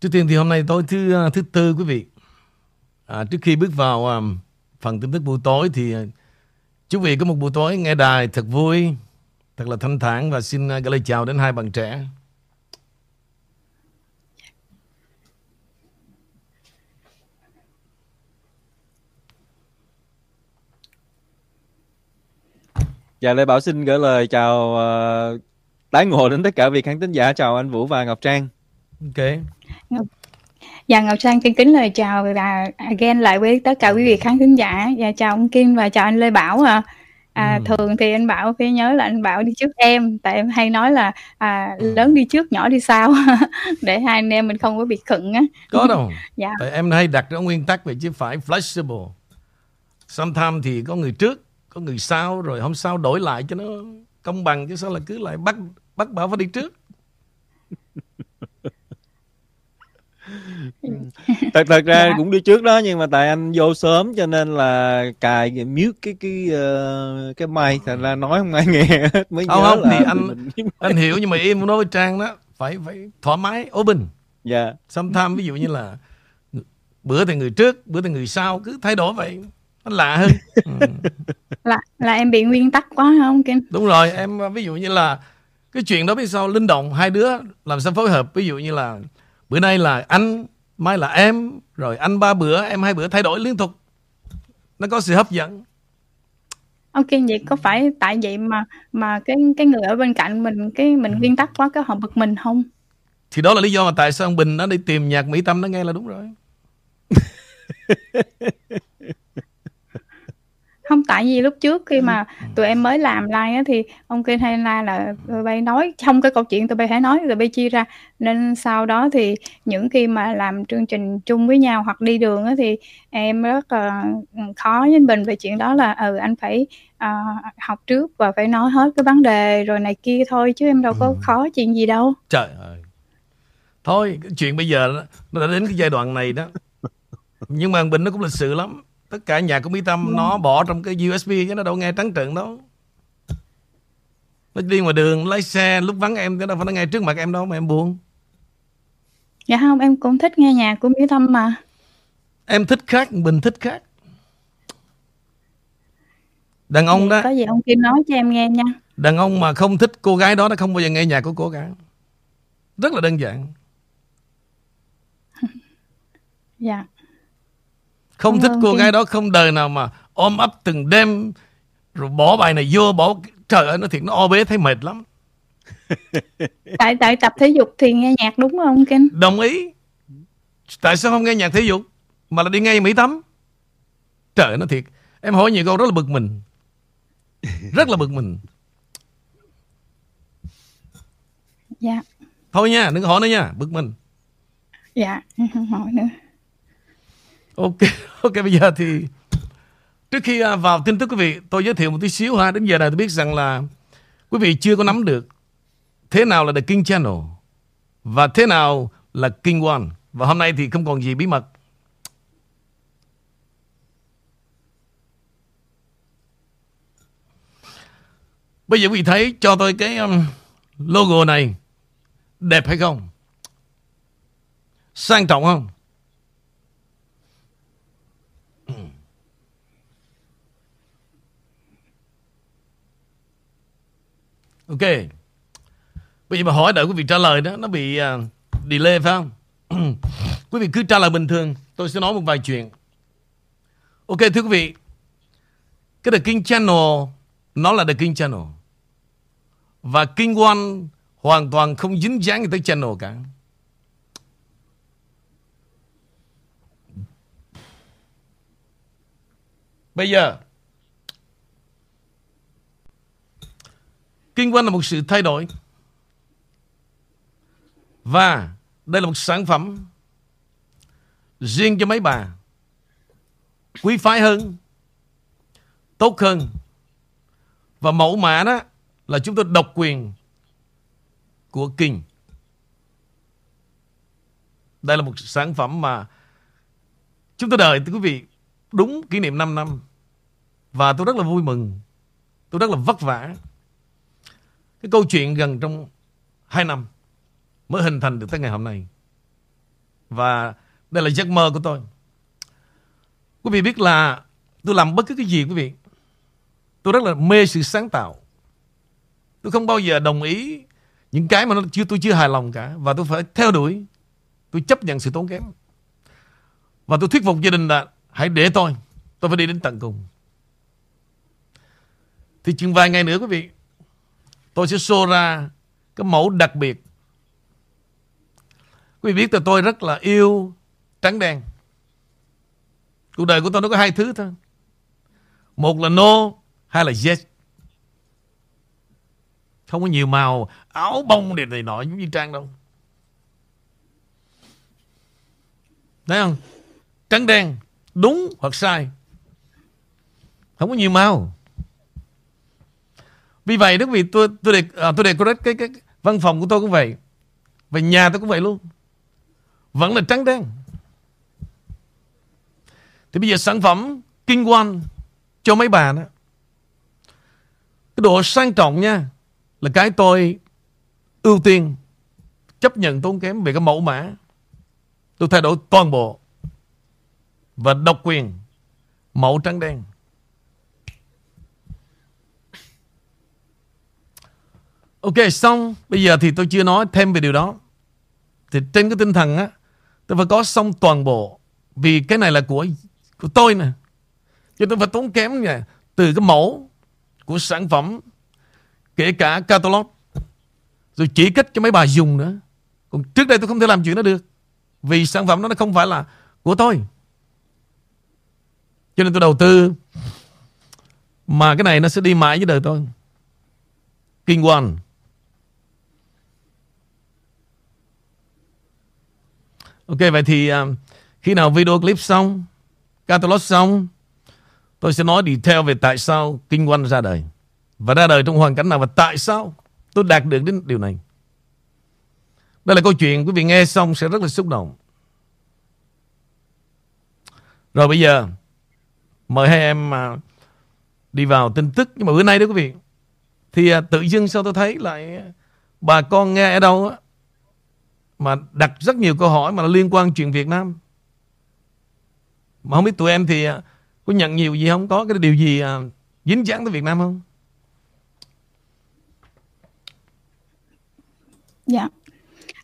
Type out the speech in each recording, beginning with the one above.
Trước tiên thì hôm nay tối thứ à, thứ tư quý vị. À, trước khi bước vào um, phần tin tức buổi tối thì chúc quý vị có một buổi tối nghe đài thật vui, thật là thanh thản và xin gửi lời chào đến hai bạn trẻ. Dạ Lê Bảo xin gửi lời chào uh, tái ngộ đến tất cả vị khán thính giả. Chào anh Vũ và Ngọc Trang. Ok. Dạ Ngọc Trang xin kính lời chào và again lại với tất cả quý vị khán thính giả. Dạ chào ông Kim và chào anh Lê Bảo à. À, Ừ. thường thì anh Bảo phải nhớ là anh Bảo đi trước em tại em hay nói là à, lớn đi trước nhỏ đi sau để hai anh em mình không có bị khựng á Có đâu. dạ Tại em hay đặt ra nguyên tắc vậy chứ phải flexible. Sometimes thì có người trước, có người sau rồi hôm sau đổi lại cho nó công bằng chứ sao là cứ lại bắt bắt bảo phải đi trước. Thật thật ra Dạ. cũng đi trước đó nhưng mà tại anh vô sớm cho nên là cài mute cái cái ờ, cái mic thành ra nói không ai nghe hết mới Không nhớ không là thì anh mình- anh hiểu nhưng mà em muốn nói với Trang đó phải phải thoải mái open. dạ Sometimes ví dụ như là bữa thì người trước, bữa thì người sau cứ thay đổi vậy. Nó lạ hơn. Ừ. là là em bị nguyên tắc quá không Kim Đúng rồi, em ví dụ như là cái chuyện đó biết sao linh động hai đứa làm sao phối hợp ví dụ như là bữa nay là anh, mai là em, rồi anh ba bữa, em hai bữa thay đổi liên tục. Nó có sự hấp dẫn. Ok vậy có phải tại vậy mà mà cái cái người ở bên cạnh mình cái mình nguyên tắc quá cái họ bực mình không Thì đó là lý do mà tại sao ông Bình nó đi tìm nhạc Mỹ Tâm nó nghe là đúng rồi. không tại vì lúc trước khi mà tụi em mới làm like á thì ông kia hay like là tụi bay nói trong cái câu chuyện tụi bay hãy nói tụi bay chia ra nên sau đó thì những khi mà làm chương trình chung với nhau hoặc đi đường á thì em rất là khó với Bình về chuyện đó là ừ anh phải à, học trước và phải nói hết cái vấn đề rồi này kia thôi chứ em đâu có khó chuyện gì đâu Trời ơi. Thôi, chuyện bây giờ nó- đã đến cái giai đoạn này đó. Nhưng mà Bình nó cũng lịch sự lắm. Tất cả nhạc của Mỹ Tâm nó bỏ trong cái USB chứ nó đâu nghe trắng trợn đâu. Nó đi ngoài đường lái xe lúc vắng em chứ đâu phải nó nghe trước mặt em đâu mà em buồn. dạ không em cũng thích nghe nhạc của Mỹ Tâm mà Em thích khác, Bình thích khác. Đàn ông đó, có gì ông Kim nói cho em nghe nha đàn ông mà không thích cô gái đó nó không bao giờ nghe nhạc của cô cả. Rất là đơn giản. dạ Không Cảm thích ơn cô Kim. gái đó không đời nào mà ôm ấp từng đêm rồi bỏ bài này vô bỏ trời ơi nó thiệt nó o bế thấy mệt lắm. tại tại tập thể dục thì nghe nhạc đúng không ông Kim Đồng ý. Tại sao không nghe nhạc thể dục mà là đi nghe Mỹ Tâm? Trời nó thiệt. Em hỏi nhiều câu rất là bực mình. Rất là bực mình. dạ Thôi nha, đừng hỏi nữa nha, bực mình. dạ không hỏi nữa Ok, ok bây giờ thì trước khi à, vào tin tức quý vị, tôi giới thiệu một tí xíu ha. Đến giờ này tôi biết rằng là quý vị chưa có nắm được thế nào là The King Channel và thế nào là King One. Và hôm nay thì không còn gì bí mật. Bây giờ quý vị thấy cho tôi cái um, logo này đẹp hay không? Sang trọng không? Ok. Bây giờ mà hỏi đợi quý vị trả lời đó, nó bị uh, delay phải không? quý vị cứ trả lời bình thường, tôi sẽ nói một vài chuyện. Ok thưa quý vị, cái The King Channel nó là The King Channel. Và King One hoàn toàn không dính dáng gì tới channel cả. Bây giờ Kinh quan là một sự thay đổi. Và đây là một sản phẩm Riêng cho mấy bà. Quý phái hơn, Tốt hơn. Và mẫu mã đó Là chúng tôi độc quyền Của kinh. Đây là một sản phẩm mà Chúng tôi đợi quý vị, Đúng kỷ niệm 5 năm. Và tôi rất là vui mừng, Tôi rất là vất vả. Cái câu chuyện gần trong 2 năm Mới hình thành được tới ngày hôm nay Và đây là giấc mơ của tôi. Quý vị biết là tôi làm bất cứ cái gì quý vị. Tôi rất là mê sự sáng tạo. Tôi không bao giờ đồng ý những cái mà nó chưa tôi chưa hài lòng cả và tôi phải theo đuổi. Tôi chấp nhận sự tốn kém. Và tôi thuyết phục gia đình là hãy để tôi, tôi phải đi đến tận cùng. Thì chừng vài ngày nữa quý vị, tôi sẽ show ra cái mẫu đặc biệt. Quý vị biết là tôi rất là yêu trắng đen. Cuộc đời của tôi nó có hai thứ thôi. Một là no, hai là yes. Không có nhiều màu áo bông đẹp này nọ giống như Trang đâu. Thấy không? Trắng đen, đúng hoặc sai. Không có nhiều màu. Vì vậy đó vì tôi tôi để à, tôi để cái, cái cái văn phòng của tôi cũng vậy. Và nhà tôi cũng vậy luôn. Vẫn là trắng đen. Thì bây giờ sản phẩm kinh quan cho mấy bà đó. Cái độ sang trọng nha là cái tôi ưu tiên chấp nhận tốn kém về cái mẫu mã. Tôi thay đổi toàn bộ và độc quyền mẫu trắng đen. Ok, xong. Bây giờ thì tôi chưa nói thêm về điều đó. Thì trên cái tinh thần á, Tôi phải có xong toàn bộ. Vì cái này là của của tôi nè. Cho tôi phải tốn kém nè Từ cái mẫu của sản phẩm, Kể cả catalog. Rồi chỉ cách cho mấy bà dùng nữa. Còn trước đây tôi không thể làm chuyện đó được. Vì sản phẩm đó nó không phải là của tôi. Cho nên tôi đầu tư. Mà cái này nó sẽ đi mãi với đời tôi. Kinh One Ok vậy thì uh, khi nào video clip xong, catalog xong, tôi sẽ nói detail về tại sao Kinh quan ra đời. Và ra đời trong hoàn cảnh nào và tại sao tôi đạt được đến điều này. Đây là câu chuyện quý vị nghe xong sẽ rất là xúc động. Rồi bây giờ mời hai em uh, đi vào tin tức. Nhưng mà bữa nay đó quý vị thì uh, tự dưng sao tôi thấy lại bà con nghe ở đâu á mà đặt rất nhiều câu hỏi mà liên quan chuyện Việt Nam. Mà không biết tụi em thì à, có nhận nhiều gì không? Có cái điều gì à, dính dáng tới Việt Nam không? Dạ.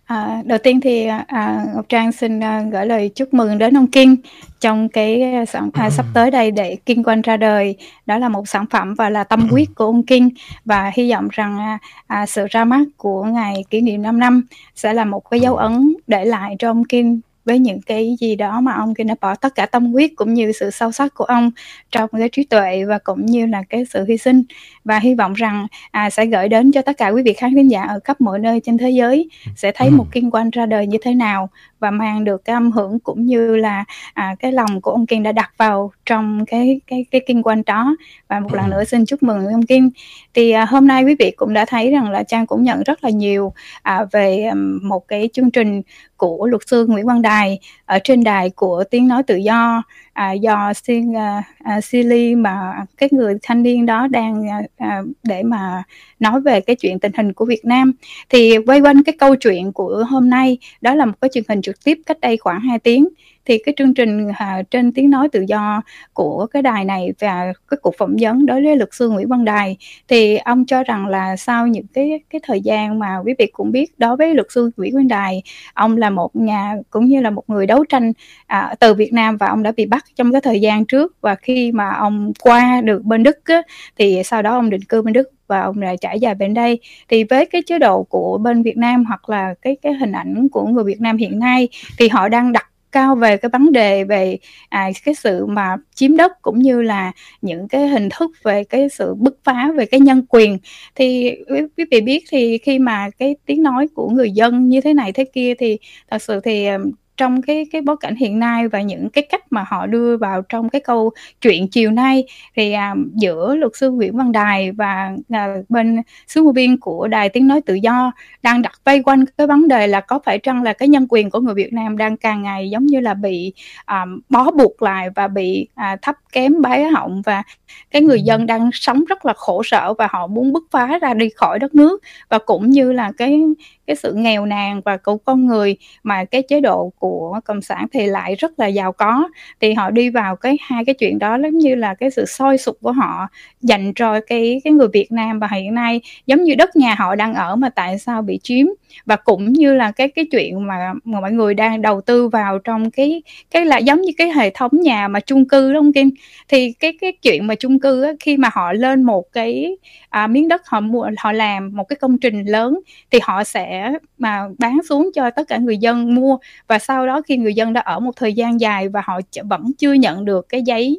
À, đầu tiên thì à, Ngọc Trang xin à, gửi lời chúc mừng đến ông Kinh trong cái sản à, sắp tới đây để Kinh Quanh ra đời. Đó là một sản phẩm và là tâm huyết của ông Kinh và hy vọng rằng à, à, sự ra mắt của ngày kỷ niệm 5 năm sẽ là một cái dấu ấn để lại cho ông Kinh với những cái gì đó mà ông kia đã bỏ tất cả tâm huyết cũng như sự sâu sắc của ông trong cái trí tuệ và cũng như là cái sự hy sinh và hy vọng rằng à, sẽ gửi đến cho tất cả quý vị khán thính giả ở khắp mọi nơi trên thế giới sẽ thấy một kinh quan ra đời như thế nào và mang được cái âm hưởng cũng như là à, cái lòng của ông Kiên đã đặt vào trong cái cái cái kinh quan đó. Và một lần nữa xin chúc mừng ông Kiên. Thì à, hôm nay quý vị cũng đã thấy rằng là Trang cũng nhận rất là nhiều à, về một cái chương trình của luật sư Nguyễn Văn Đài ở trên đài của tiếng nói tự do. À, do xin à, à, Silly mà cái người thanh niên đó đang à, à, để mà nói về cái chuyện tình hình của Việt Nam. Thì quay quanh cái câu chuyện của hôm nay đó là một cái truyền hình trực tiếp cách đây khoảng 2 tiếng thì cái chương trình à, trên tiếng nói tự do của cái đài này và cái cuộc phỏng vấn đối với luật sư Nguyễn Văn Đài thì ông cho rằng là sau những cái cái thời gian mà quý vị cũng biết đối với luật sư Nguyễn Văn Đài ông là một nhà cũng như là một người đấu tranh à, từ Việt Nam và ông đã bị bắt trong cái thời gian trước. Và khi mà ông qua được bên Đức á, thì sau đó ông định cư bên Đức và ông lại trải dài bên đây. Thì với cái chế độ của bên Việt Nam hoặc là cái cái hình ảnh của người Việt Nam hiện nay thì họ đang đặt cao về cái vấn đề về à, cái sự mà chiếm đất cũng như là những cái hình thức về cái sự bứt phá về cái nhân quyền. Thì quý vị biết thì khi mà cái tiếng nói của người dân như thế này thế kia thì thật sự thì trong cái cái bối cảnh hiện nay và những cái cách mà họ đưa vào trong cái câu chuyện chiều nay thì à, giữa luật sư Nguyễn Văn Đài và à, bên sứ ngôn viên của đài tiếng nói tự do đang đặt vây quanh cái vấn đề là có phải chăng là cái nhân quyền của người Việt Nam đang càng ngày giống như là bị à, bó buộc lại và bị à, thấp kém bái họng và cái người dân đang sống rất là khổ sở và họ muốn bứt phá ra đi khỏi đất nước và cũng như là cái cái sự nghèo nàn và của con người mà cái chế độ của cộng sản thì lại rất là giàu có. Thì họ đi vào cái hai cái chuyện đó, giống như là cái sự soi sụp của họ dành cho cái cái người Việt Nam. Và hiện nay giống như đất nhà họ đang ở mà tại sao bị chiếm? Và cũng như là cái cái chuyện mà, mà mọi người đang đầu tư vào trong cái cái là giống như cái hệ thống nhà mà chung cư đúng không Kim. Thì cái cái chuyện mà chung cư á, khi mà họ lên một cái à, miếng đất họ mua họ làm một cái công trình lớn thì họ sẽ mà bán xuống cho tất cả người dân mua. Và sau đó khi người dân đã ở một thời gian dài và họ vẫn chưa nhận được cái giấy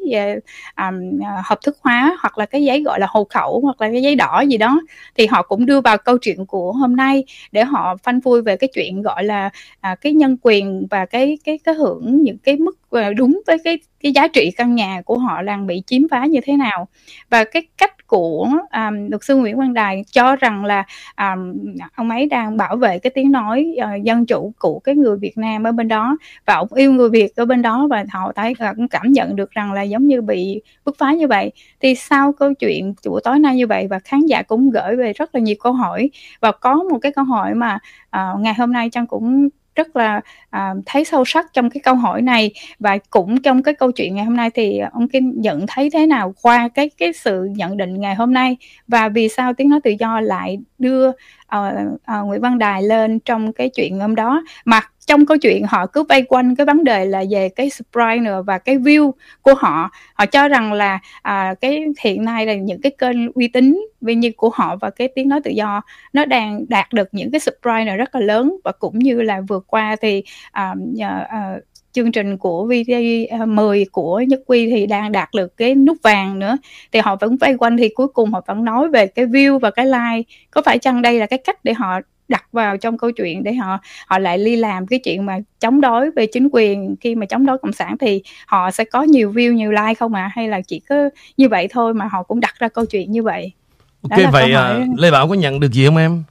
um, hợp thức hóa hoặc là cái giấy gọi là hộ khẩu hoặc là cái giấy đỏ gì đó thì họ cũng đưa vào câu chuyện của hôm nay để họ phanh phui về cái chuyện gọi là à, cái nhân quyền và cái cái cái hưởng những cái mức đúng với cái cái giá trị căn nhà của họ đang bị chiếm phá như thế nào. Và cái cách của um, luật sư Nguyễn quang Đài cho rằng là um, ông ấy đang bảo vệ cái tiếng nói uh, dân chủ của cái người Việt Nam ở bên đó. Và ông yêu người Việt ở bên đó và họ thấy uh, ờ, cũng cảm nhận được rằng là giống như bị bức phá như vậy. Thì sau câu chuyện của tối nay như vậy và khán giả cũng gửi về rất là nhiều câu hỏi. Và có một cái câu hỏi mà uh, ngày hôm nay Trang cũng rất là à, thấy sâu sắc trong cái câu hỏi này. Và cũng trong cái câu chuyện ngày hôm nay thì ông Kim nhận thấy thế nào qua cái cái sự nhận định ngày hôm nay? Và vì sao tiếng nói tự do lại đưa uh, uh, Nguyễn Văn Đài lên trong cái chuyện hôm đó. Mà trong câu chuyện họ cứ vây quanh cái vấn đề là về cái subscriber và cái view của họ. Họ cho rằng là à, cái hiện nay là những cái kênh uy tín vì như của họ và cái tiếng nói tự do nó đang đạt được những cái subscriber rất là lớn. Và cũng như là vừa qua thì à, à, chương trình của VT10 của Nhất Quy thì đang đạt được cái nút vàng nữa. Thì họ vẫn vây quanh thì cuối cùng họ vẫn nói về cái view và cái like. Có phải chăng đây là cái cách để họ đặt vào trong câu chuyện để họ họ lại đi làm cái chuyện mà chống đối về chính quyền? Khi mà chống đối cộng sản thì họ sẽ có nhiều view nhiều like không à hay là chỉ có như vậy thôi mà họ cũng đặt ra câu chuyện như vậy? Ok vậy hỏi... uh, lê bảo có nhận được gì không em?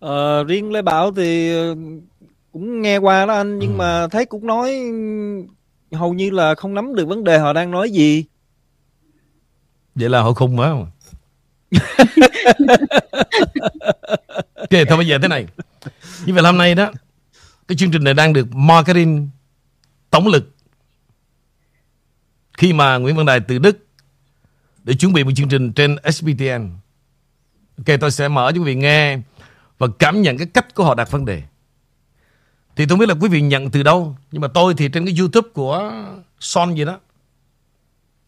Ờ, riêng lê bảo thì cũng nghe qua đó anh nhưng ừ. mà thấy cũng nói hầu như là không nắm được vấn đề họ đang nói gì vậy là họ khùng quá không ok thôi bây giờ thế này như vậy hôm nay đó cái chương trình này đang được marketing tổng lực khi mà Nguyễn Văn Đài từ Đức để chuẩn bị một chương trình trên SBTN. Ok, tôi sẽ mở cho quý vị nghe và cảm nhận cái cách của họ đặt vấn đề. Thì tôi biết là quý vị nhận từ đâu, nhưng mà tôi thì trên cái YouTube của Son gì đó.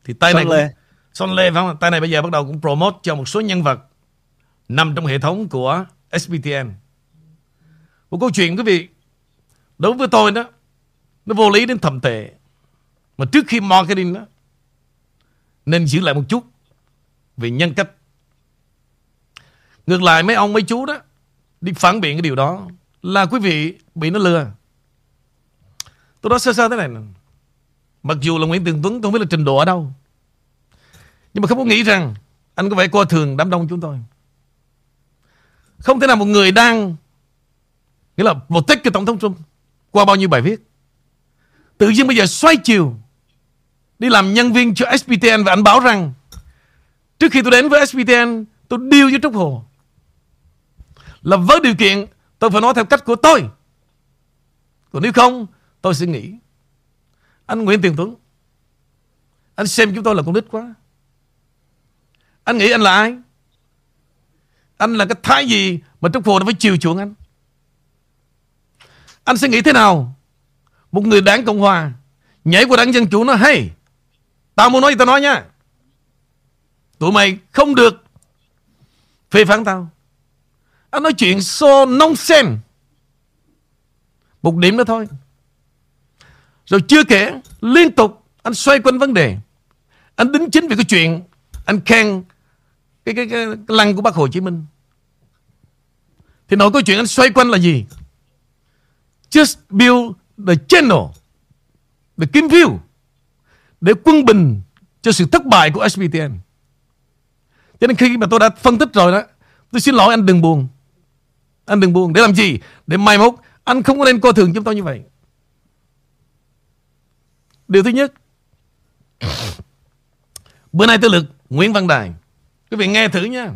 Thì tay Son này Lê. Son Lê phải không? Tay này bây giờ bắt đầu cũng promote cho một số nhân vật nằm trong hệ thống của SBTN. Một câu chuyện quý vị đối với tôi đó nó vô lý đến thầm tệ. Mà trước khi marketing đó nên giữ lại một chút về nhân cách. Ngược lại mấy ông mấy chú đó đi phản biện cái điều đó là quý vị bị nó lừa. Tôi nói sơ sơ thế này. Mặc dù là Nguyễn Tường Tuấn, tôi không biết là trình độ ở đâu. Nhưng mà không có nghĩ rằng anh có vẻ coi thường đám đông chúng tôi. Không thể nào một người đang, Nghĩa là một tích cái Tổng thống Trump Qua bao nhiêu bài viết, Tự nhiên bây giờ xoay chiều Đi làm nhân viên cho SPTN Và anh báo rằng, Trước khi tôi đến với SPTN Tôi điêu với Trúc Hồ Là với điều kiện Tôi phải nói theo cách của tôi. Còn nếu không, Tôi sẽ nghĩ. Anh Nguyễn Tiền Tuấn. Anh xem chúng tôi là con nít quá. Anh nghĩ anh là ai? Anh là cái thái gì mà Trúc Hồ nó phải chiều chuộng anh? Anh sẽ nghĩ thế nào? Một người đảng Cộng Hòa Nhảy qua đảng Dân Chủ nó hay Tao muốn nói gì tao nói nha. Tụi mày không được Phê phán tao. Anh nói chuyện so nonsense. Một điểm đó thôi. Rồi chưa kể Liên tục anh xoay quanh vấn đề. Anh đính chính về cái chuyện Anh khen cái, cái, cái, cái lăng của bác Hồ Chí Minh. Thì nói câu chuyện anh xoay quanh là gì? Just build the channel để kiếm view để quân bình cho sự thất bại của SBTN cho nên khi mà tôi đã phân tích rồi đó tôi xin lỗi anh đừng buồn. Anh đừng buồn Để làm gì? Để mai mốt Anh không có nên coi thường chúng tôi như vậy. Điều thứ nhất Bữa nay tôi lượt Nguyễn Văn Đài. Quý vị nghe thử nha.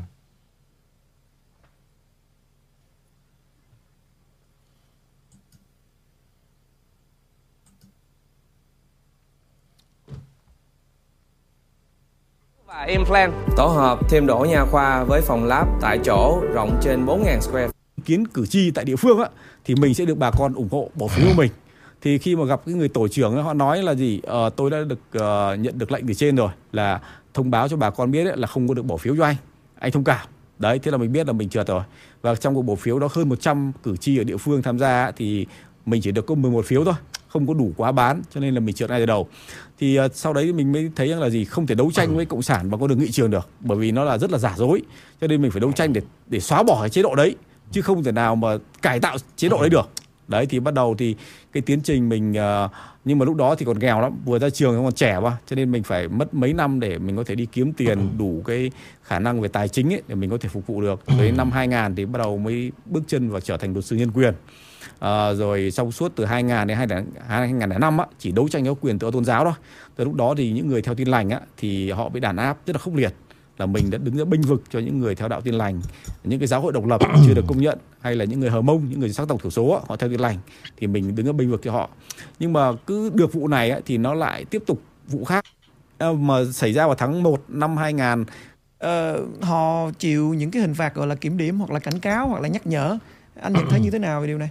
Và Implant tổ hợp thêm đổ nha khoa với phòng lab tại chỗ rộng trên 4.000 square kiến cử tri tại địa phương á thì mình sẽ được bà con ủng hộ bỏ phiếu của mình. Thì khi mà gặp cái người tổ trưởng ấy, họ nói là gì? Ờ, tôi đã được uh, nhận được lệnh từ trên rồi là thông báo cho bà con biết ấy, là không có được bỏ phiếu cho anh. Anh thông cảm. Đấy thế là mình biết là mình trượt rồi. Và trong cuộc bỏ phiếu đó hơn 100 cử tri ở địa phương tham gia thì mình chỉ được có 11 phiếu thôi không có đủ quá bán cho nên là mình trượt ngay từ đầu. Thì uh, sau đấy mình mới thấy rằng là gì? Không thể đấu tranh với cộng sản bằng con đường nghị trường được bởi vì nó là rất là giả dối. Cho nên mình phải đấu tranh để để xóa bỏ cái chế độ đấy chứ không thể nào mà cải tạo chế độ đấy được. Đấy thì bắt đầu thì cái tiến trình mình uh, nhưng mà lúc đó thì còn nghèo lắm vừa ra trường còn trẻ mà cho nên mình phải mất mấy năm để mình có thể đi kiếm tiền đủ cái khả năng về tài chính ấy để mình có thể phục vụ được. Tới năm 2000 thì bắt đầu mới bước chân vào trở thành luật sư nhân quyền. À, rồi trong suốt từ 2000 đến 2005 á, chỉ đấu tranh có quyền tự tôn giáo thôi. Từ lúc đó thì những người theo tin lành á, thì họ bị đàn áp rất là khốc liệt là mình đã đứng ra binh vực cho những người theo đạo tin lành. Những cái giáo hội độc lập chưa được công nhận hay là những người hờ mông những người sắc tộc thiểu số họ theo tin lành thì mình đứng ra binh vực cho họ. Nhưng mà cứ được vụ này ấy, thì nó lại tiếp tục vụ khác. Mà xảy ra vào tháng 1 năm 2000 uh, ờ, họ chịu những cái hình phạt gọi là kiểm điểm hoặc là cảnh cáo hoặc là nhắc nhở. Anh nhận thấy như thế nào về điều này?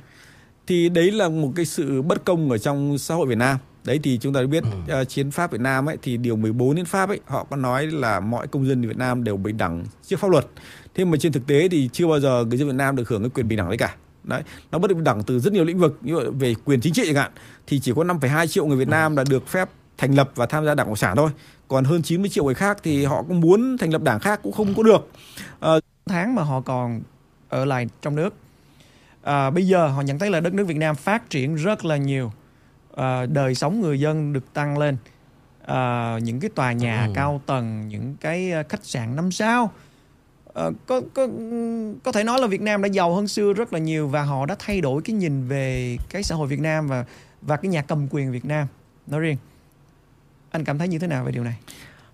Thì đấy là một cái sự bất công ở trong xã hội Việt Nam đấy thì chúng ta biết ừ. uh, chiến pháp Việt Nam ấy thì điều 14 hiến pháp ấy họ có nói là mọi công dân Việt Nam đều bình đẳng trước pháp luật. Thế mà trên thực tế thì chưa bao giờ người dân Việt Nam được hưởng cái quyền bình đẳng đấy cả. Đấy nó bất bình đẳng từ rất nhiều lĩnh vực như về quyền chính trị chẳng hạn thì chỉ có 5,2 triệu người Việt Nam là được phép thành lập và tham gia đảng cộng sản thôi. Còn hơn 90 triệu người khác thì họ cũng muốn thành lập đảng khác cũng không có được. À, tháng mà họ còn ở lại trong nước à, bây giờ họ nhận thấy là đất nước Việt Nam phát triển rất là nhiều à, đời sống người dân được tăng lên. À, những cái tòa nhà ừ. cao tầng những cái khách sạn năm sao. À, có có có thể nói là Việt Nam đã giàu hơn xưa rất là nhiều và họ đã thay đổi cái nhìn về cái xã hội Việt Nam và và cái nhà cầm quyền Việt Nam. Nói riêng. Anh cảm thấy như thế nào về điều này?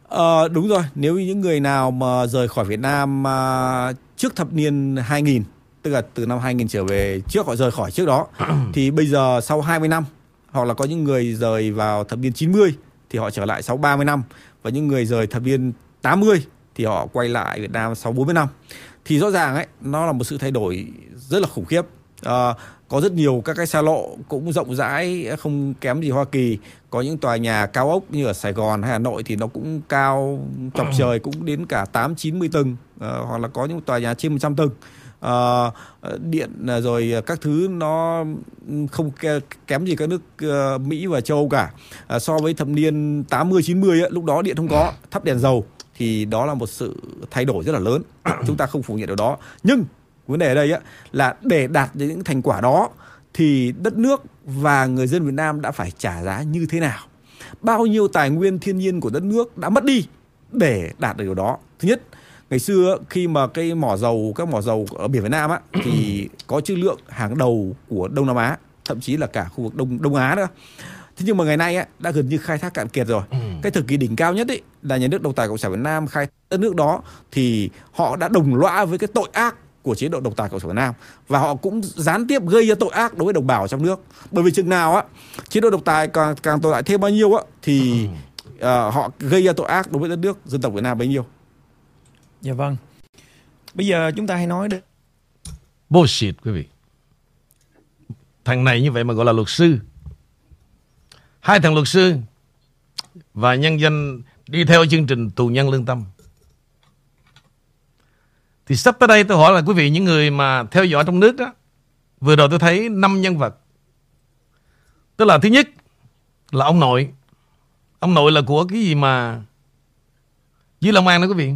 À, đúng rồi. Nếu những người nào mà rời khỏi Việt Nam uh, trước thập niên 2000 tức là từ năm 2000 trở về trước họ rời khỏi trước đó thì bây giờ sau 20 năm hoặc là có những người rời vào thập niên 90 thì họ trở lại sau 30 năm và những người rời thập niên 80 thì họ quay lại Việt Nam sau 40 năm. Thì rõ ràng ấy nó là một sự thay đổi rất là khủng khiếp. À, có rất nhiều các cái xa lộ cũng rộng rãi không kém gì Hoa Kỳ. Có những tòa nhà cao ốc như ở Sài Gòn hay Hà Nội thì nó cũng cao chọc trời cũng đến cả 8 90 tầng. À, hoặc là có những tòa nhà trên 100 tầng uh, điện rồi các thứ nó không kém gì các nước uh, Mỹ và châu Âu cả. Uh, so với thập niên 80 90 ấy, lúc đó điện không có thắp đèn dầu thì đó là một sự thay đổi rất là lớn. Chúng ta không phủ nhận điều đó. Nhưng vấn đề ở đây á, là để đạt đến những thành quả đó thì đất nước và người dân Việt Nam đã phải trả giá như thế nào? Bao nhiêu tài nguyên thiên nhiên của đất nước đã mất đi để đạt được điều đó? Thứ nhất ngày xưa khi mà cái mỏ dầu các mỏ dầu ở biển Việt Nam á thì có chất lượng hàng đầu của Đông Nam Á thậm chí là cả khu vực Đông Đông Á nữa. Thế nhưng mà ngày nay á đã gần như khai thác cạn kiệt rồi. Ừ. cái thời kỳ đỉnh cao nhất ấy là nhà nước độc tài cộng sản Việt Nam khai đất nước đó thì họ đã đồng lõa với cái tội ác của chế độ độc tài cộng sản Việt Nam. Và họ cũng gián tiếp gây ra tội ác đối với đồng bào trong nước. Bởi vì chừng nào á chế độ độc tài càng càng tồn tại thêm bao nhiêu á thì uh, họ gây ra tội ác đối với đất nước dân tộc Việt Nam bấy nhiêu Dạ vâng. Bây giờ chúng ta hãy nói đến Bullshit, quý vị. Thằng này như vậy mà gọi là luật sư. Hai thằng luật sư và nhân dân đi theo chương trình tù nhân lương tâm. Thì sắp tới đây tôi hỏi là quý vị, những người mà theo dõi trong nước đó. Vừa rồi tôi thấy năm nhân vật. Tức là thứ nhất là ông nội. Ông nội là của cái gì mà dưới Long An đó quý vị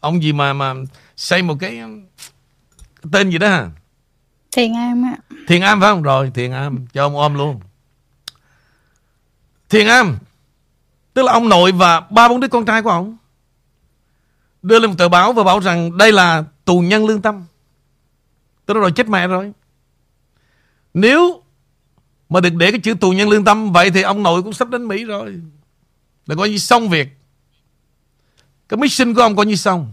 ông gì mà mà xây một cái, cái tên gì đó hả? Thiền am ạ. Thiền am phải không? Rồi thiền am cho ông ôm luôn. Thiền am tức là ông nội và ba bốn đứa con trai của ông đưa lên một tờ báo và bảo rằng đây là tù nhân lương tâm. Tôi nói rồi chết mẹ rồi. Nếu mà được để cái chữ tù nhân lương tâm vậy thì ông nội cũng sắp đến Mỹ rồi. Là coi như xong việc cái mission của ông coi như xong.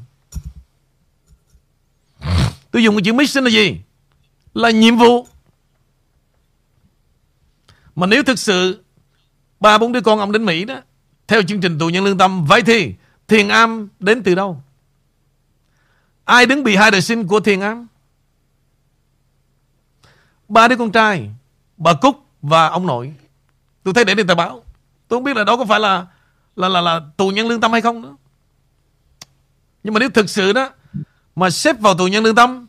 Tôi dùng cái chữ mission là gì? Là nhiệm vụ. Mà nếu thực sự Ba bốn đứa con ông đến Mỹ đó Theo chương trình tù nhân lương tâm Vậy thì Thiền Am đến từ đâu? Ai đứng bị hai đời sinh của Thiền Am? Ba đứa con trai Bà Cúc và ông nội. Tôi thấy để trên tờ báo. Tôi không biết là đó có phải là là là, là tù nhân lương tâm hay không nữa. Nhưng mà nếu thực sự đó, Mà xếp vào tù nhân lương tâm,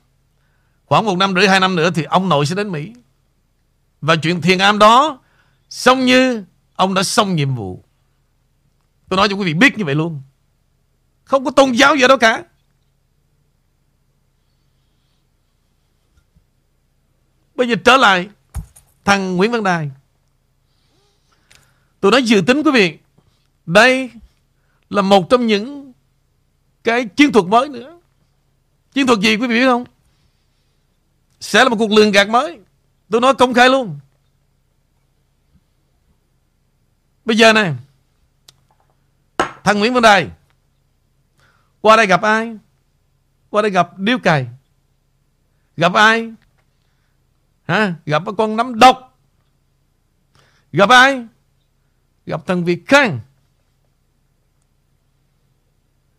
Khoảng một năm rưỡi, hai năm nữa Thì ông nội sẽ đến Mỹ. Và chuyện thiền am đó Xong như ông đã xong nhiệm vụ. Tôi nói cho quý vị biết như vậy luôn. Không có tôn giáo gì đâu đó cả. Bây giờ trở lại, Thằng Nguyễn Văn Đài. Tôi nói dự tính quý vị, Đây là một trong những cái chiến thuật mới nữa. Chiến thuật gì quý vị biết không? Sẽ là một cuộc lường gạt mới. Tôi nói công khai luôn. Bây giờ này Thằng Nguyễn Văn Đài Qua đây gặp ai? Qua đây gặp Điếu Cày. Gặp ai? Hả, Gặp con nắm độc. Gặp ai? Gặp thằng Việt Khang.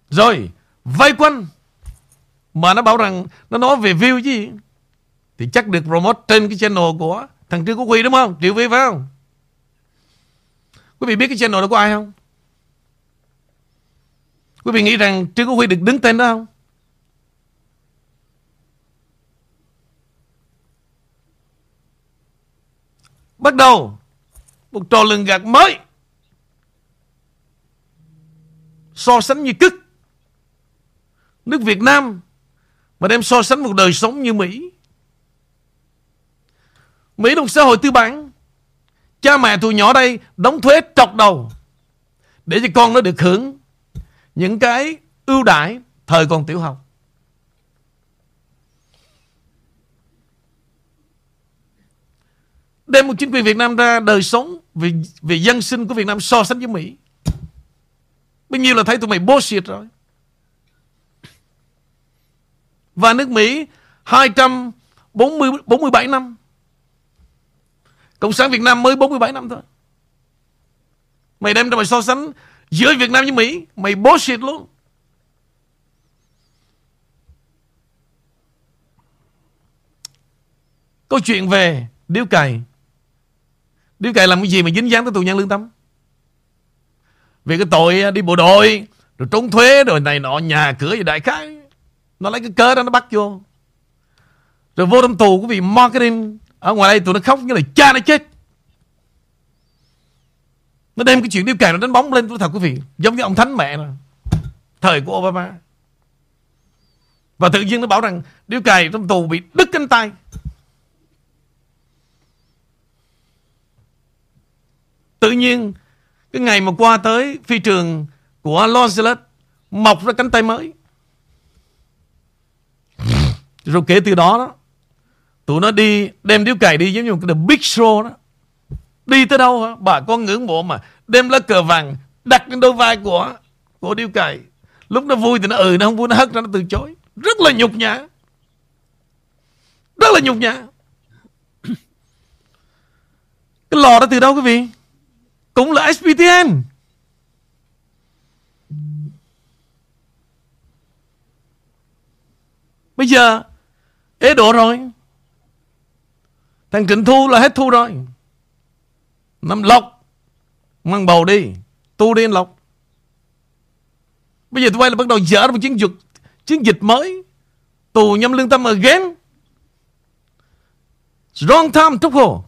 Rồi Vây quanh. Mà nó bảo rằng, Nó nói về view chứ gì? Thì chắc được promote trên cái channel của Thằng Trương Quốc Huy đúng không? Triệu Vi phải không? Quý vị biết cái channel đó có ai không? Quý vị nghĩ rằng Trương Quốc Huy được đứng tên đó không? Bắt đầu, Một trò lường gạt mới. So sánh như cứt Nước Việt Nam Mà đem so sánh một đời sống như Mỹ Mỹ là một xã hội tư bản Cha mẹ tụi nhỏ đây Đóng thuế trọc đầu Để cho con nó được hưởng Những cái ưu đãi Thời còn tiểu học đem một chính quyền Việt Nam ra đời sống về, về dân sinh của Việt Nam so sánh với Mỹ. Bao nhiêu là thấy tụi mày bullshit rồi. Và nước Mỹ 240 47 năm. Cộng sản Việt Nam mới 47 năm thôi. Mày đem ra mày so sánh giữa Việt Nam với Mỹ. Mày bullshit luôn. Câu chuyện về điếu cày Điếu cày làm cái gì mà dính dáng tới tù nhân lương tâm Vì cái tội đi bộ đội, Rồi trốn thuế, Rồi này nọ, nhà cửa gì đại khái nó lấy cái cớ đó nó bắt vô. Rồi vô trong tù của vị marketing Ở ngoài đây tụi nó khóc, như là cha nó chết. Nó đem cái chuyện điêu càng nó đánh bóng lên Tôi thật quý vị, Giống như ông thánh mẹ rồi Thời của Obama. Và tự nhiên nó bảo rằng điêu cày trong tù bị đứt cánh tay. Tự nhiên, Cái ngày mà qua tới phi trường Của Los Angeles, Mọc ra cánh tay mới. Rồi kể từ đó đó, Tụi nó đi, Đem điếu cày đi giống như cái Big Show đó. Đi tới đâu hả? Bà con ngưỡng mộ mà Đem lá cờ vàng Đặt lên đôi vai của Của điếu cày. Lúc nó vui thì nó ừ Nó không vui, nó hất ra nó từ chối. Rất là nhục nhã. Rất là nhục nhã. Cái lò đó từ đâu quý vị? Cũng là SPTN. Bây giờ ế độ rồi. Thằng Trịnh Thu là hết thu rồi. Năm lọc. Mang bầu đi. Tu đi anh lọc. Bây giờ tụi bay là bắt đầu dở một chiến dịch chiến dịch mới. Tù nhâm lương tâm again. Wrong time, Trúc Hồ.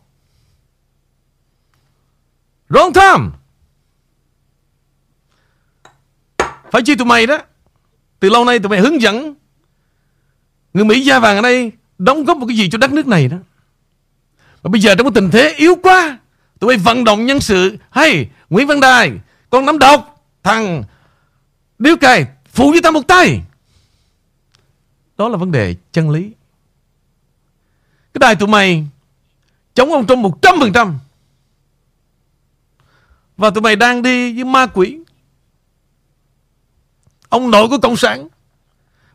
Wrong time Phải chi tụi mày đó Từ lâu nay tụi mày hướng dẫn Người Mỹ da vàng ở đây Đóng góp một cái gì cho đất nước này đó? Và bây giờ trong cái tình thế yếu quá, Tụi mày vận động nhân sự. Hay, Nguyễn Văn Đài, Con nắm độc, Thằng Điếu cày, Phụ với ta một tay. Đó là vấn đề chân lý. Cái đài tụi mày Chống ông Trump 100% và tụi mày đang đi với ma quỷ. Ông nội của Cộng sản.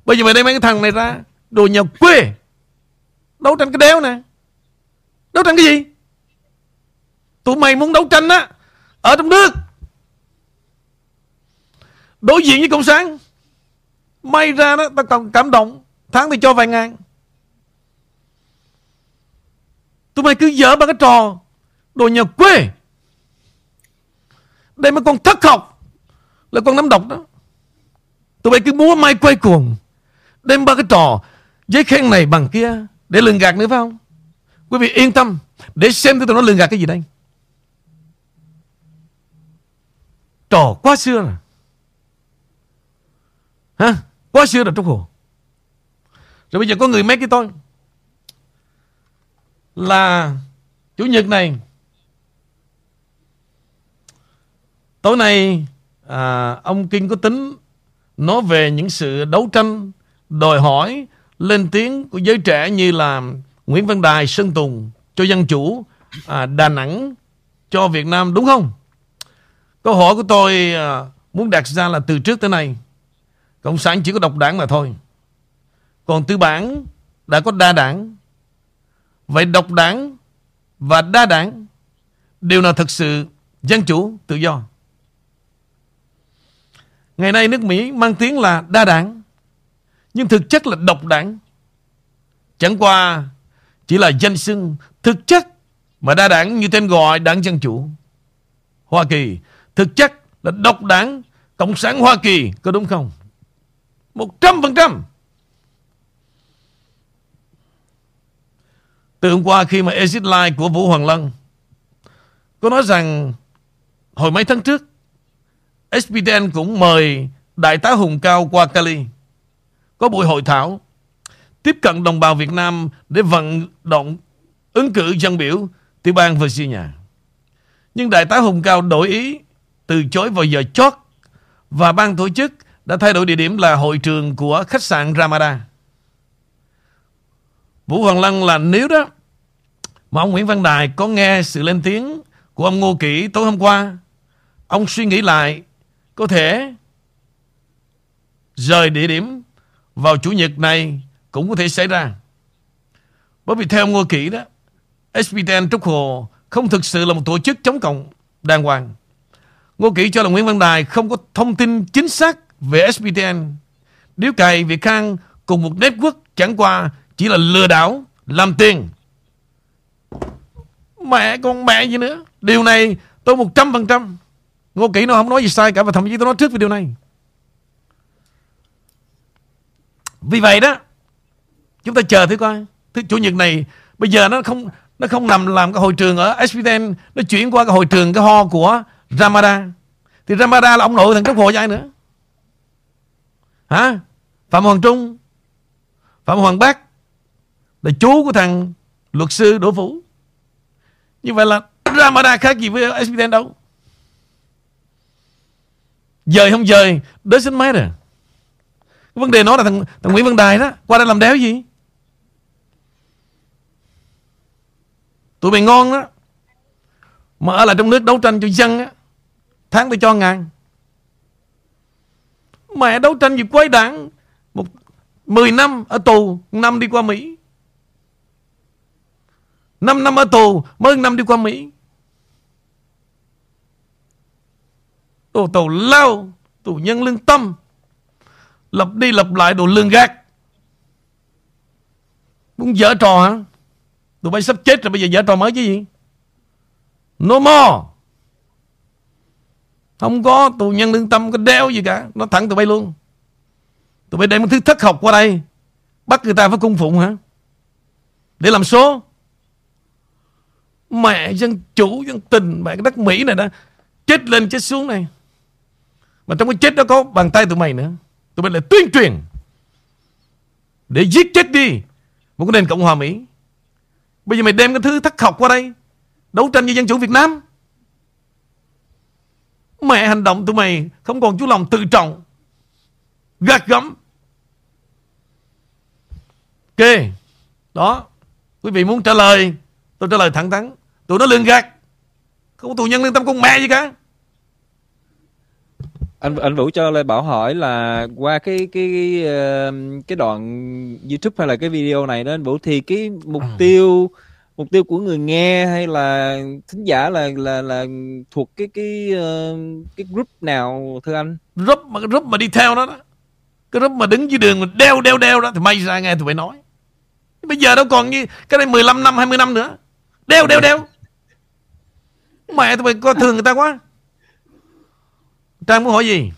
Bây giờ mày đem mấy cái thằng này ra. Đồ nhà quê. Đấu tranh cái đéo nè. Đấu tranh cái gì? Tụi mày muốn đấu tranh á, Ở trong nước. Đối diện với Cộng sản. May ra đó ta còn cảm động. Tháng thì cho vài ngàn. Tụi mày cứ dở ba cái trò. Đồ nhà quê. Đây mà con thất học Là con nắm độc đó. Tụi mày cứ múa may quay cuồng. Đem ba cái trò Giấy khen này bằng kia Để lường gạt nữa phải không? Quý vị yên tâm Để xem tụi nó lường gạt cái gì đây. Trò quá xưa rồi Hả? Quá xưa rồi Trúc Hồ. Rồi bây giờ có người mấy cái tôi. Là Chủ nhật này. Tối nay à, Ông Kinh có tính Nói về những sự đấu tranh Đòi hỏi lên tiếng của giới trẻ như là Nguyễn Văn Đài, Sơn Tùng Cho Dân Chủ à, Đà Nẵng Cho Việt Nam đúng không? Câu hỏi của tôi à, Muốn đặt ra là từ trước tới nay Cộng sản chỉ có độc đảng mà thôi. Còn tư bản Đã có đa đảng. Vậy độc đảng Và đa đảng đều là thực sự dân chủ tự do. Ngày nay nước Mỹ mang tiếng là đa đảng. Nhưng thực chất là độc đảng. Chẳng qua, Chỉ là danh xưng Thực chất Mà đa đảng như tên gọi đảng Dân Chủ. Hoa Kỳ, Thực chất là độc đảng Cộng sản Hoa Kỳ, Có đúng không? Một trăm phần trăm. Từ hôm qua khi mà exit line của Vũ Hoàng Lân Có nói rằng Hồi mấy tháng trước SPDN cũng mời Đại tá Hùng Cao qua Cali. Có buổi hội thảo Tiếp cận đồng bào Việt Nam Để vận động ứng cử dân biểu Tiểu bang Virginia Nhưng Đại tá Hùng Cao đổi ý Từ chối vào giờ chót Và ban tổ chức đã thay đổi địa điểm là hội trường của khách sạn Ramada. Vũ Hoàng lăng là nếu đó mà ông Nguyễn Văn Đài có nghe sự lên tiếng của ông Ngô Kỷ tối hôm qua, ông suy nghĩ lại có thể rời địa điểm vào Chủ nhật này cũng có thể xảy ra. Bởi vì theo Ngô Kỷ đó, SPTN Trúc Hồ không thực sự là một tổ chức chống cộng đàng hoàng. Ngô Kỷ cho là Nguyễn Văn Đài không có thông tin chính xác về SPTN. Điếu cày Việt Khang cùng một network chẳng qua chỉ là lừa đảo, làm tiền. Mẹ con mẹ gì nữa. Điều này tôi 100%. Ngô Kỷ nó không nói gì sai cả và thậm chí tôi nói trước về điều này. Vì vậy đó, chúng ta chờ thử coi. Thứ chủ nhật này bây giờ nó không nó không nằm làm cái hội trường ở SPTN, nó chuyển qua cái hội trường cái ho của Ramada. Thì Ramada là ông nội thằng Trúc Hồ cho ai nữa? Hả? Phạm Hoàng Trung Phạm Hoàng Bắc Là chú của thằng luật sư Đỗ Phủ Như vậy là Ramada khác gì với SPTN đâu Dời không dời Doesn't matter Vấn đề nó là thằng, thằng Nguyễn Văn Đài đó Qua đây làm đéo gì? Tụi mày ngon đó Mà ở lại trong nước đấu tranh cho dân á Tháng tôi cho ngàn. Mẹ đấu tranh gì quái đảng một 10 năm ở tù năm đi qua Mỹ. 5 năm ở tù mới năm đi qua Mỹ. Tù tù lao Tù nhân lương tâm. Lập đi lập lại đồ lương gác, Muốn dở trò hả? Tụi bay sắp chết rồi bây giờ dở trò mới chứ gì? No more. Không có tù nhân lương tâm có đeo gì cả. Nó thẳng tụi bay luôn. Tụi bay đem cái thứ thất học qua đây Bắt người ta phải cung phụng hả? Để làm số. Mẹ dân chủ dân tình Mẹ cái đất Mỹ này đó Chết lên chết xuống này. Mà trong cái chết đó có bàn tay tụi mày nữa. Tụi mình lại tuyên truyền Để giết chết đi Một cái nền Cộng hòa Mỹ Bây giờ mày đem cái thứ thất học qua đây, Đấu tranh với dân chủ Việt Nam Mẹ hành động tụi mày không còn chú lòng tự trọng. Gạt gẫm Ok. Đó. Quý vị muốn trả lời. Tôi trả lời thẳng thắn. Tụi nó lương gạt. Không có tù nhân lương tâm con mẹ gì cả anh anh Vũ cho lời Bảo hỏi là qua cái cái cái đoạn YouTube hay là cái video này đó anh Vũ thì cái mục tiêu mục tiêu của người nghe hay là thính giả là là là thuộc cái cái uh, cái group nào thưa anh? Group mà group mà đi theo đó, đó. Cái group mà đứng dưới đường mà đeo đeo đeo đó thì may ra nghe tụi bay nói. Bây giờ đâu còn như cái này 15 năm 20 năm nữa. Đeo đeo đeo. Mẹ tụi bay coi thường người ta quá Trang muốn hỏi gì?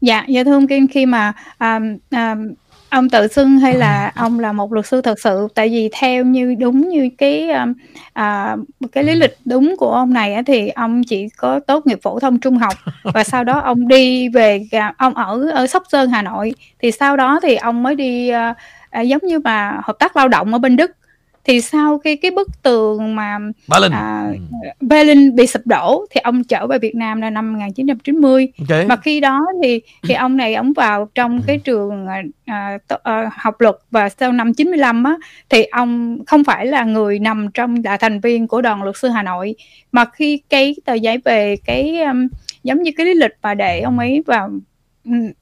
Dạ dạ thưa ông Kim khi mà um, um, ông tự xưng hay là ông là một luật sư thật sự tại vì theo như đúng như cái um, à, cái lý lịch đúng của ông này á, thì ông chỉ có tốt nghiệp phổ thông trung học và sau đó ông đi về ông ở ở sóc sơn hà nội. Thì sau đó thì ông mới đi à, à, giống như mà hợp tác lao động ở bên đức thì sau khi cái bức tường mà Berlin, à, ừ. Berlin bị sụp đổ thì ông trở về Việt Nam là năm 1990 okay. mà khi đó thì thì ông này ông vào trong cái trường à, à, học luật và sau năm 95 á thì ông không phải là người nằm trong là thành viên của đoàn luật sư Hà Nội mà khi cái tờ giấy về cái um, giống như cái lý lịch và để ông ấy vào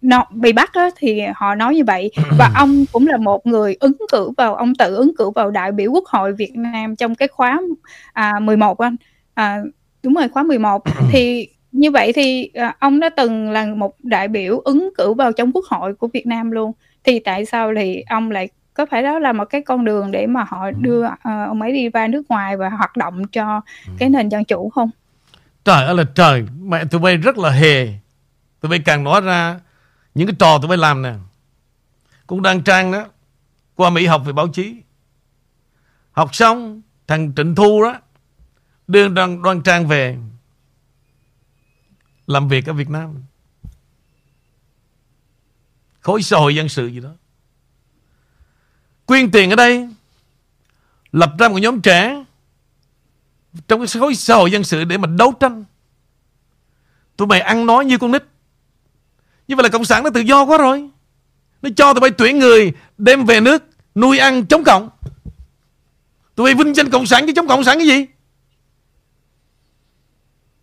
nó bị bắt á, thì họ nói như vậy. Và ông cũng là một người ứng cử vào ông tự ứng cử vào đại biểu quốc hội Việt Nam trong cái khóa à, 11 anh. À, đúng rồi khóa 11 thì như vậy thì à, ông đã từng là một đại biểu ứng cử vào trong quốc hội của Việt Nam luôn. Thì tại sao thì ông lại có phải đó là một cái con đường để mà họ đưa uh, ông ấy đi ra nước ngoài và hoạt động cho cái nền dân chủ không? Trời ơi là trời, mẹ tụi bay rất là hề Tụi bay càng nói ra những cái trò tụi bay làm nè. Cũng đang trang đó. Qua Mỹ học về báo chí. Học xong, thằng Trịnh Thu đó đưa đoan, đoan trang về làm việc ở Việt Nam. Khối xã hội dân sự gì đó. Quyên tiền ở đây lập ra một nhóm trẻ trong cái khối xã hội dân sự để mà đấu tranh. Tụi mày ăn nói như con nít. Như vậy là Cộng sản nó tự do quá rồi. Nó cho tụi bay tuyển người Đem về nước nuôi ăn chống cộng. Tụi bay vinh danh Cộng sản chứ chống Cộng sản cái gì?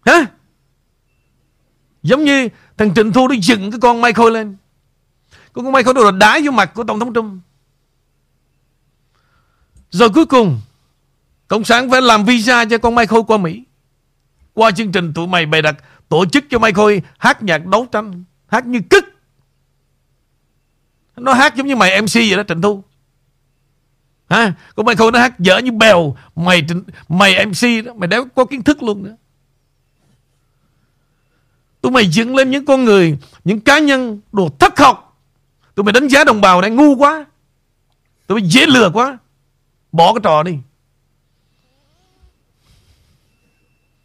Hả? Giống như thằng Trịnh Thu nó dựng cái con Michael lên. Con con Michael nó đá vô mặt của Tổng thống Trump. Rồi cuối cùng, Cộng sản phải làm visa cho con Michael qua Mỹ. Qua chương trình tụi mày bày đặt Tổ chức cho Michael hát nhạc đấu tranh. Hát như cứt. Nó hát giống như mày MC vậy đó, Trịnh Thu. Ha Còn mày không, nó hát dở như bèo. Mày mày MC đó, Mày đéo có kiến thức luôn nữa. Tụi mày dựng lên những con người, Những cá nhân đồ thất học. Tụi mày đánh giá đồng bào này ngu quá. Tụi mày dễ lừa quá. Bỏ cái trò đi.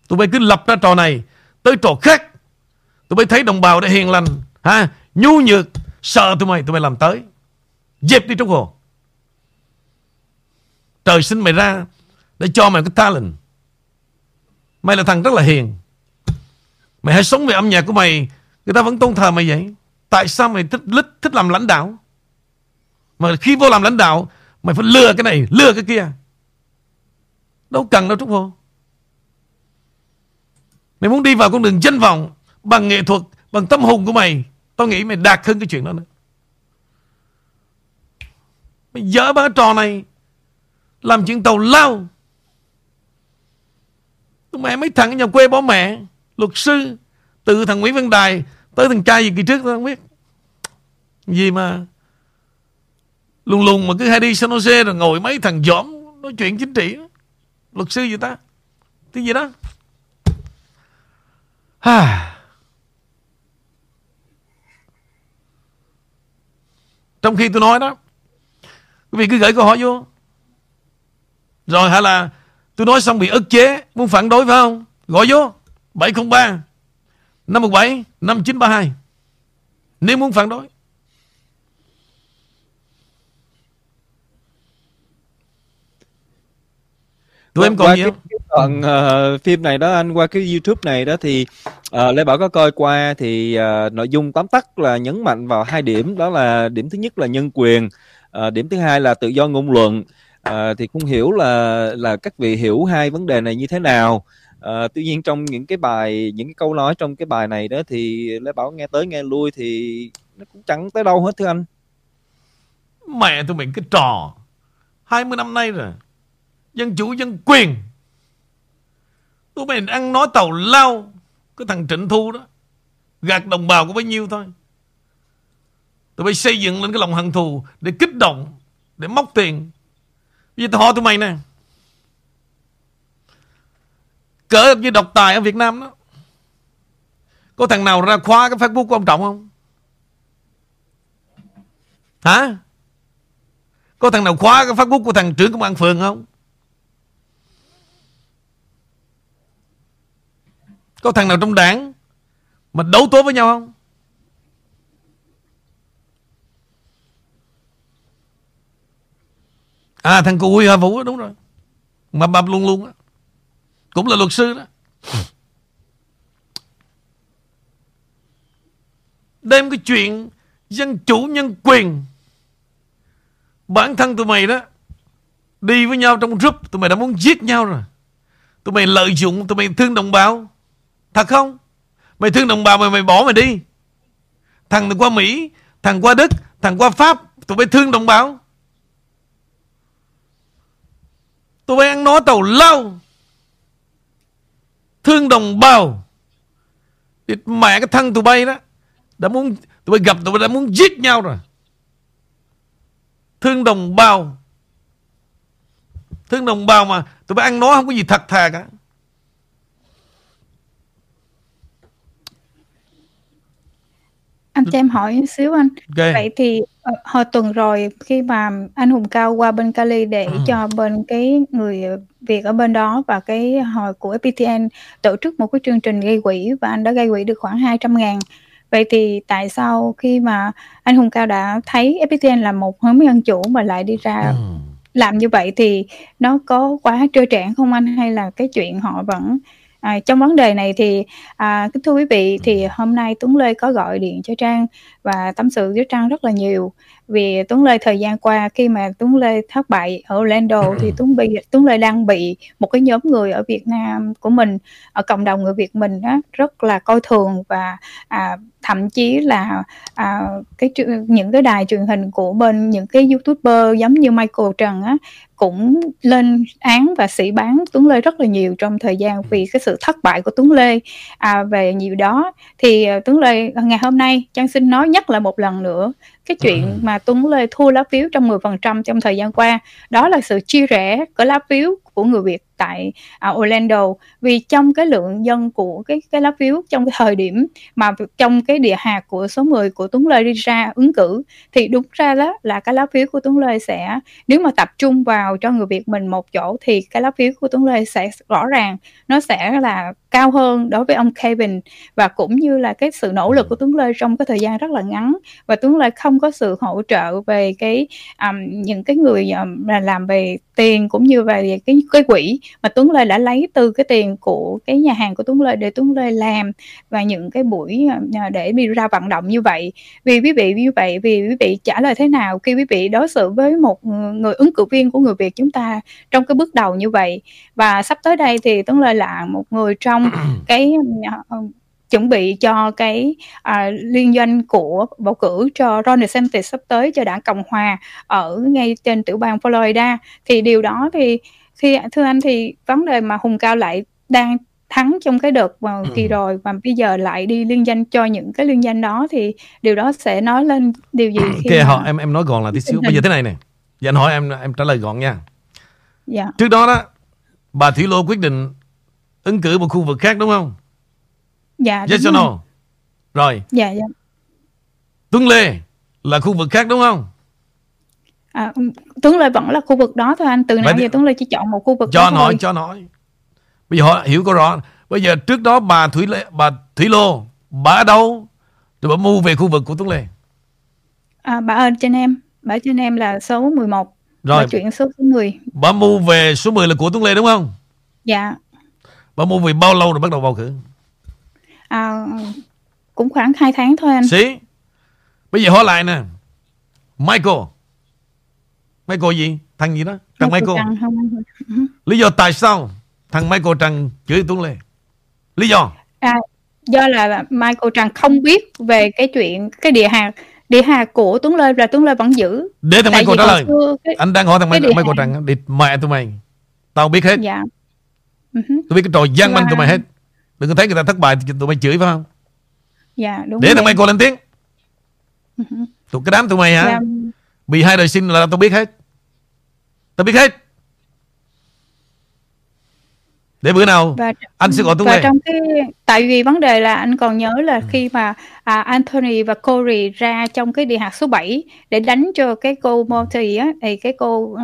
Tụi mày cứ lập ra trò này Tới trò khác. Tụi bay thấy đồng bào đã hiền lành ha? Nhu nhược Sợ tụi mày Tụi mày làm tới. Dẹp đi trong hồ. Trời sinh mày ra Để cho mày cái talent. Mày là thằng rất là hiền. Mày hãy sống về âm nhạc của mày. Người ta vẫn tôn thờ mày vậy. Tại sao mày thích, thích, thích làm lãnh đạo? Mà khi vô làm lãnh đạo Mày phải lừa cái này Lừa cái kia. Đâu cần đâu Trúc Hồ. Mày muốn đi vào con đường danh vọng. Bằng nghệ thuật, Bằng tâm hồn của mày, Tao nghĩ mày đạt hơn cái chuyện đó nữa. Mày dỡ bá trò này, Làm chuyện tàu lao. Mẹ mấy thằng ở nhà quê bỏ mẹ, Luật sư, Từ thằng Nguyễn Văn Đài Tới thằng trai gì kỳ trước tao không biết. Gì mà Lùng lùng mà cứ hay đi San Jose Rồi ngồi mấy thằng giỏm Nói chuyện chính trị. Luật sư gì ta? Cái gì đó? Ha. Trong khi tôi nói đó Quý vị cứ gửi câu hỏi vô. Rồi hay là Tôi nói xong bị ức chế Muốn phản đối phải không? Gọi vô 703 517 5932 Nếu muốn phản đối. Tụi em còn gì không? Đoạn uh, phim này đó anh qua cái YouTube này đó thì uh, Lê Bảo có coi qua thì uh, nội dung tóm tắt là nhấn mạnh vào hai điểm đó là điểm thứ nhất là nhân quyền, uh, điểm thứ hai là tự do ngôn luận. Uh, thì không hiểu là là các vị hiểu hai vấn đề này như thế nào. Uh, tuy nhiên trong những cái bài những cái câu nói trong cái bài này đó thì Lê Bảo nghe tới nghe lui thì nó cũng chẳng tới đâu hết thưa anh. Mẹ tụi mình cái trò 20 năm nay rồi Dân chủ dân quyền Tụi mày ăn nói tàu lao. Cái thằng Trịnh Thu đó. Gạt đồng bào có bấy nhiêu thôi. Tụi mày xây dựng lên cái lòng hận thù Để kích động, Để móc tiền. Vì tao hỏi tụi mày nè. Cỡ như độc tài ở Việt Nam đó. Có thằng nào ra khóa cái Facebook của ông Trọng không? Hả? Có thằng nào khóa cái Facebook của thằng trưởng công an phường không? Có thằng nào trong đảng Mà đấu tố với nhau không? À thằng Cùi Hà Vũ đúng rồi. Mà bập luôn luôn á. Cũng là luật sư đó. Đem cái chuyện Dân chủ, nhân quyền, Bản thân tụi mày đó, Đi với nhau trong group, Tụi mày đã muốn giết nhau rồi. Tụi mày lợi dụng, Tụi mày thương đồng bào. Thật không? Mày thương đồng bào mày mày bỏ mày đi. Thằng qua Mỹ, Thằng qua Đức, Thằng qua Pháp, Tụi bay thương đồng bào. Tụi bay ăn nói tàu lao. Thương đồng bào. Địt mẹ cái thân tụi bay đó, Đã muốn, Tụi bay gặp, tụi bay đã muốn giết nhau rồi. Thương đồng bào. Thương đồng bào mà Tụi bay ăn nói không có gì thật thà cả. Anh cho em hỏi một xíu anh. Ok Vậy thì ờ, hồi tuần rồi khi mà anh Hùng Cao qua bên Cali để Ừ. cho bên cái người Việt ở bên đó và cái hồi của FPTN tổ chức một cái chương trình gây quỹ và anh đã gây quỹ được khoảng 200 ngàn. Vậy thì tại sao khi mà anh Hùng Cao đã thấy FPTN là một hướng dân chủ mà lại đi ra Ừ. làm như vậy thì nó có quá trơ trẽn không anh hay là cái chuyện họ vẫn à, trong vấn đề này thì à, kính thưa quý vị thì hôm nay Tuấn Lê có gọi điện cho Trang và tâm sự với Trang rất là nhiều. Vì Tuấn Lê thời gian qua khi mà Tuấn Lê thất bại ở Orlando thì Tuấn bị Tuấn Lê đang bị một cái nhóm người ở Việt Nam của mình ở cộng đồng người Việt mình á, rất là coi thường và à, thậm chí là à, cái những cái đài truyền hình của bên những cái youtuber giống như Michael Trần á cũng lên án và sĩ bán Tuấn Lê rất là nhiều trong thời gian vì cái sự thất bại của Tuấn Lê. À, về nhiều đó thì à, Tuấn Lê ngày hôm nay Trang xin nói nhắc lại một lần nữa cái chuyện mà Tuấn Lê thua lá phiếu trong 10% trong thời gian qua. Đó là sự chia rẽ của lá phiếu của người Việt tại uh, Orlando. Vì trong cái lượng dân của cái cái lá phiếu trong cái thời điểm mà trong cái địa hạt của số 10 của Tuấn Lê đi ra ứng cử thì đúng ra đó là cái lá phiếu của Tuấn Lê sẽ nếu mà tập trung vào cho người Việt mình một chỗ thì cái lá phiếu của Tuấn Lê sẽ rõ ràng nó sẽ là cao hơn đối với ông Kevin. Và cũng như là cái sự nỗ lực của Tuấn Lê trong cái thời gian rất là ngắn và Tuấn Lê không có sự hỗ trợ về cái um, những cái người um, là làm về tiền cũng như về cái cái quỹ mà Tuấn Lê đã lấy từ cái tiền của cái nhà hàng của Tuấn Lê để Tuấn Lê làm. Và những cái buổi uh, để đi ra vận động như vậy. Vì quý vị như vậy vì quý vị trả lời thế nào? Khi quý vị đối xử với một người ứng cử viên của người Việt chúng ta trong cái bước đầu như vậy. Và sắp tới đây thì Tuấn Lê là một người trong cái uh, chuẩn bị cho cái à, liên doanh của bầu cử cho Ron DeSantis sắp tới cho đảng Cộng hòa ở ngay trên tiểu bang Florida. Thì điều đó thì khi thưa anh thì vấn đề mà Hùng Cao lại đang thắng trong cái đợt mà kỳ rồi và bây giờ lại đi liên danh cho những cái liên danh đó thì điều đó sẽ nói lên điều gì khi Ok mà- họ em em nói gọn là tí xíu. Bây giờ thế này nè. Giờ anh hỏi em em trả lời gọn nha. Dạ. Trước đó đó Bà Thủy Lô quyết định ứng cử một khu vực khác đúng không? dạ Yes đúng or no? Rồi. Dạ dạ. Tuấn Lê là khu vực khác đúng không? à, Tuấn Lê vẫn là khu vực đó thôi anh. Từ nãy giờ Tuấn Lê chỉ chọn một khu vực Cho thôi. cho hỏi. Bây giờ họ hiểu có rõ. Bây giờ trước đó bà Thủy Lê Bà Thủy Lô Bà ở đâu? Rồi bà mua về khu vực của Tuấn Lê. À, bà ơn trên em. Bà trên em là số 11 Rồi bà chuyển số số 10 bà mua về số 10 là của Tuấn Lê đúng không? dạ Bà mua về bao lâu rồi bắt đầu bầu cử? à, cũng khoảng 2 tháng thôi anh Xí Bây giờ hỏi lại nè Michael Michael gì? Thằng gì đó? Thằng Michael Trần anh? Lý do tại sao thằng Michael Trần chửi Tuấn Lê? Lý do? à, do là, là Michael Trần không biết về cái chuyện cái địa hạt địa hạt của Tuấn Lê và Tuấn Lê vẫn giữ Để thằng tại Michael trả lời. xưa cái, Anh đang hỏi thằng Michael, Michael Trần đi mẹ tụi mày. Tao biết hết dạ uh-huh. Tôi biết cái trò gian manh Wow. tụi mày hết. Đừng có thấy người ta thất bại thì tụi mày chửi phải không? Dạ đúng Để thằng mày còn lên tiếng. Uh-huh. Tụi cái đám tụi mày hả? Dạ, Bị hai đời sinh là tao biết hết. Tao biết hết. Để bữa nào và Anh sẽ gọi Tuấn và trong cái tại vì vấn đề là anh còn nhớ là khi mà à, Anthony và Corey ra trong cái địa hạt số 7 để đánh cho cái cô Monty á thì cái cô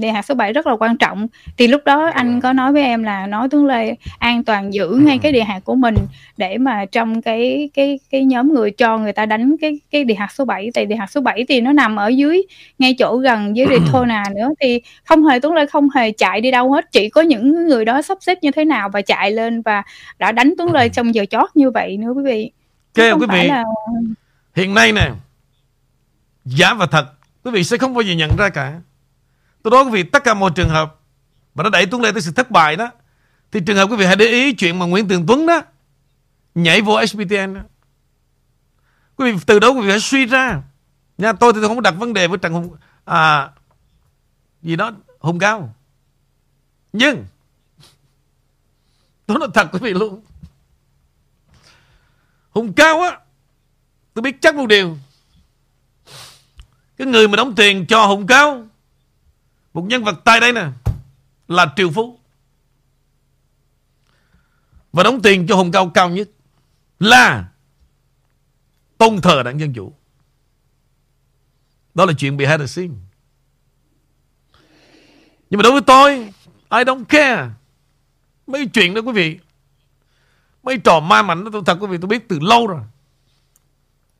địa hạt số 7 rất là quan trọng. Thì lúc đó anh có nói với em là nói Tuấn Lê an toàn giữ ngay cái địa hạt của mình để mà trong cái cái cái nhóm người cho người ta đánh cái cái địa hạt số 7 tại địa hạt số 7 thì nó nằm ở dưới ngay chỗ gần với Daytona nữa. Thì không hề Tuấn Lê không hề chạy đi đâu hết. Chỉ có những người đó sắp xếp như thế nào và chạy lên và đã đánh Tuấn Lê trong giờ chót như vậy nữa quý vị. Chứ không quý vị là Hiện nay nè Giả và thật Quý vị sẽ không bao giờ nhận ra cả Tôi nói quý vị tất cả mọi trường hợp Mà nó đẩy Tuấn Lê tới sự thất bại đó Thì trường hợp quý vị hãy để ý chuyện mà Nguyễn Tường Tuấn đó Nhảy vô sptn đó. Quý vị từ đó quý vị phải suy ra. Nha tôi thì tôi không đặt vấn đề với Trần Hùng à, Gì đó Hùng Cao. Nhưng Tôi nói thật quý vị luôn. Hùng Cao á Tôi biết chắc một điều. Cái người mà đóng tiền cho Hùng Cao một nhân vật tại đây nè, Là Triều Phú Và đóng tiền cho Hùng Cao cao nhất Là Tôn thờ đảng Dân Chủ. Đó là chuyện behind the scene Nhưng mà đối với tôi, I don't care. Mấy chuyện đó quý vị, Mấy trò ma mảnh đó tôi thật quý vị, tôi biết từ lâu rồi.